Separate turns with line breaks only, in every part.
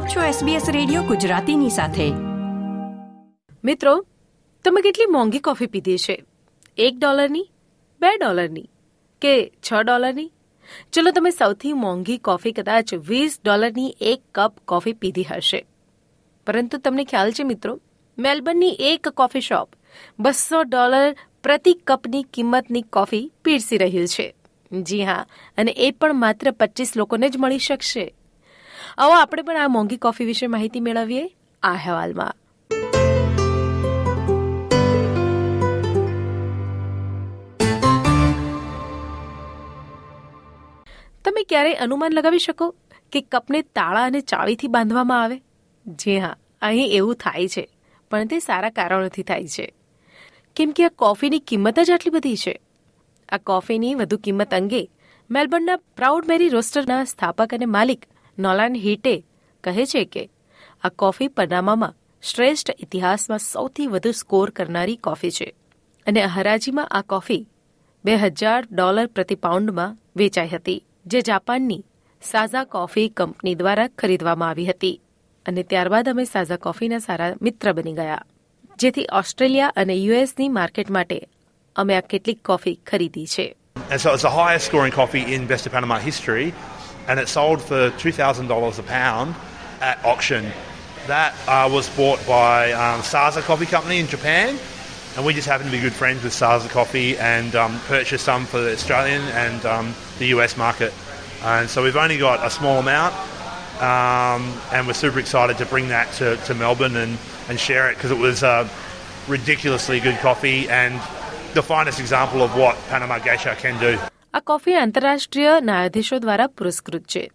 આપ છો SBS radio ગુજરાતીની સાથે.
મિત્રો, તમે કેટલી મોંઘી કોફી પીધી છે? એક ડોલરની? બે ડોલરની? કે છ ડોલરની? ચલો, તમે સૌથી મોંઘી કોફી કદાચ વીસ ડોલરની એક કપ કોફી પીધી હશે. પરંતુ તમને ખ્યાલ છે મિત્રો, મેલબર્નની એક કોફી શોપ બસો ડોલર પ્રતિ કપની કિંમતની કોફી પીરસી રહ્યું છે. જી હા, અને એ પણ માત્ર પચીસ લોકોને જ મળી શકશે. આવો આપણે પણ આ મોંઘી કોફી વિશે માહિતી મેળવીએ આ અહેવાલમાં. તમે ક્યારેય અનુમાન લગાવી શકો કે કપને તાળા અને ચાવીથી બાંધવામાં આવે? જી હા, અહીં એવું થાય છે, પણ તે સારા કારણોથી થાય છે. કેમ કે આ કોફીની કિંમત જ આટલી બધી છે. આ કોફીની વધુ કિંમત અંગે મેલબર્નના પ્રાઉડ મેરી રોસ્ટરના સ્થાપક અને માલિક નોલાન હીટે કહે છે કે, આ કોફી પનામામાં શ્રેષ્ઠ ઇતિહાસમાં સૌથી વધુ સ્કોર કરનારી કોફી છે અને હરાજીમાં આ કોફી બે હજાર ડોલર પ્રતિ પાઉન્ડમાં વેચાઈ હતી, જે જાપાનની સાઝા કોફી કંપની દ્વારા ખરીદવામાં આવી હતી અને ત્યારબાદ અમે સાઝા કોફીના સારા મિત્ર બની ગયા. જેથી ઓસ્ટ્રેલિયા અને યુએસની માર્કેટ માટે અમે આ કેટલીક કોફી ખરીદી છે.
And and it sold for $2,000 a pound at auction. That uh, was bought by um, Saza Coffee Company in Japan, and we just happen to be good friends with Saza Coffee and um, purchased some for the Australian and um, the US market. And so we've only got a small amount, um, and we're super excited to bring that to, to Melbourne and, and share it because it was uh, ridiculously good coffee and the finest example of what Panama Geisha can do.
આ coffee આંતરરાષ્ટ્રીય ન્યાયાધીશો દ્વારા પુરસ્કૃત છે.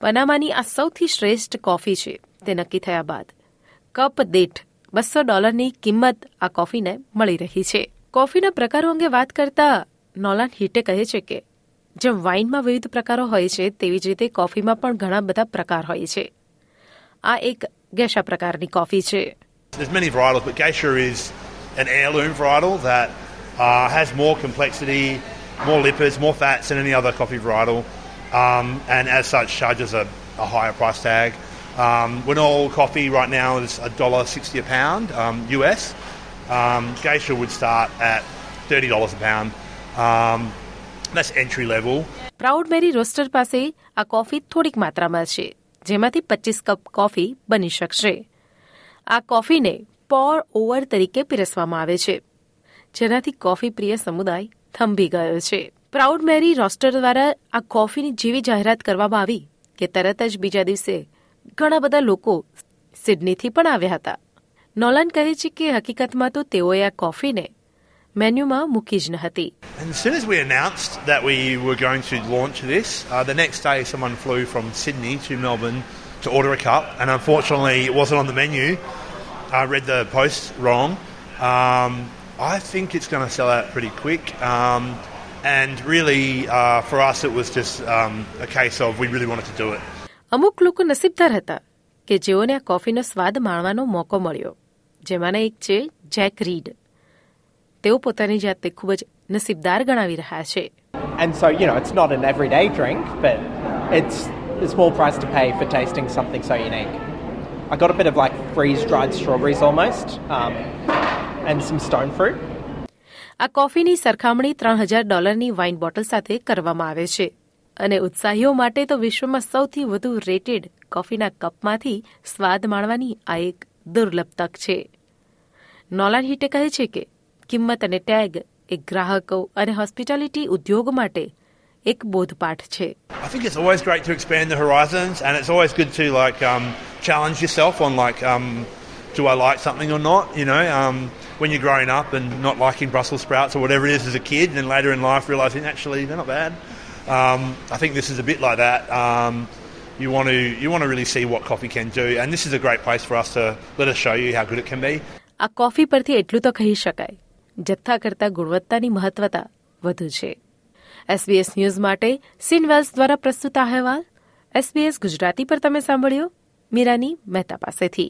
પનામાની આ સૌથી શ્રેષ્ઠ coffee છે. તે નક્કી થયા બાદ કપ દીઠ બસો ડોલરની કિંમત આ કોફીને મળી રહી છે. કોફીના પ્રકારો અંગે વાત કરતા નોલાન હિટે કહે છે કે જેમ વાઇનમાં વિવિધ પ્રકારો હોય છે તેવી જ રીતે કોફીમાં પણ ઘણા બધા પ્રકાર હોય છે. આ એક ગેશા પ્રકારની કોફી છે.
An heirloom varietal that uh, has more complexity, more lipids, more fats than any other coffee varietal, um, and as such charges a, a higher price tag. Um, all coffee right now is $1.60 a pound um, US. Um, Geisha would start at $30 a pound. Um, that's entry level.
Proud Mary roaster પાસે આ coffee થોડીક માત્રામાં છે જેમાંથી પચીસ cup coffee બની શકશે આ કોફીને પોર ઓવર તરીકે પીરસવામાં આવે છે જેનાથી કોફી પ્રિય સમુદાય થંભી ગયો છે પ્રાઉડ મેરી રોસ્ટર દ્વારા આ કોફીની જેવી જાહેરાત કરવામાં આવી કે તરત જ બીજા દિવસે ઘણા બધા લોકો સિડનીથી પણ આવ્યા હતા નોલાન કહે છે કે હકીકતમાં તો તેઓએ આ કોફીને મેન્યુમાં મૂકી જ ન હતી
as soon as we announced that we were going to launch this, uh, the next day someone flew from Sydney to Melbourne to order a cup, and unfortunately it wasn't on the menu. I read the post wrong. Um, I think it's going to sell out pretty quick. Um, and really, uh, for us, it was just um, a case of we really wanted to do it.
અમુક લોકો નસીબદાર હતા કે જેઓને આ કોફીનો સ્વાદ માણવાનો મોકો મળ્યો જેમાંના એક છે જેક રીડ તેઓ પોતાની જાતને ખૂબ જ નસીબદાર ગણાવી રહ્યા છે
And so, you know, it's not an everyday drink, but it's a small price to pay for tasting something so unique. I got a bit of like freeze dried strawberries almost, um, and some stone fruit.
આ કોફીની સરખામણી ત્રણ હજાર ડોલરની wine bottle સાથે કરવામાં આવે છે. અને ઉત્સાહીઓ માટે તો વિશ્વમાં સૌથી વધુ રેટેડ કોફીના કપમાંથી સ્વાદ માણવાની આ એક દુર્લભ તક છે. નોલાન હિટે કહે છે કે કિંમત અને ટેગ એ ગ્રાહકો અને હોસ્પિટાલિટી ઉદ્યોગ માટે એક બોધપાઠ છે.
I think it's always great to expand the horizons, and it's always good to like um, challenge yourself on like, um, do I like something or not? You know, um, when you're growing up and not liking Brussels sprouts or whatever it is as a kid, and then later in life realizing actually they're not bad. Um, I think this is a bit like that. Um, you want to you want to really see what coffee can do, and this is a great place for us to let us show you how good it can be.
આ coffee પરથી એટલું તો કહી શકાય જથ્થા કરતા ગુણવત્તાની મહત્વતા વધુ છે એસબીએસ ન્યૂઝ માટે સિનવેલ્સ દ્વારા પ્રસ્તુત આ અહેવાલ એસબીએસ ગુજરાતી પર તમે સાંભળ્યો મીરાની મહેતા પાસેથી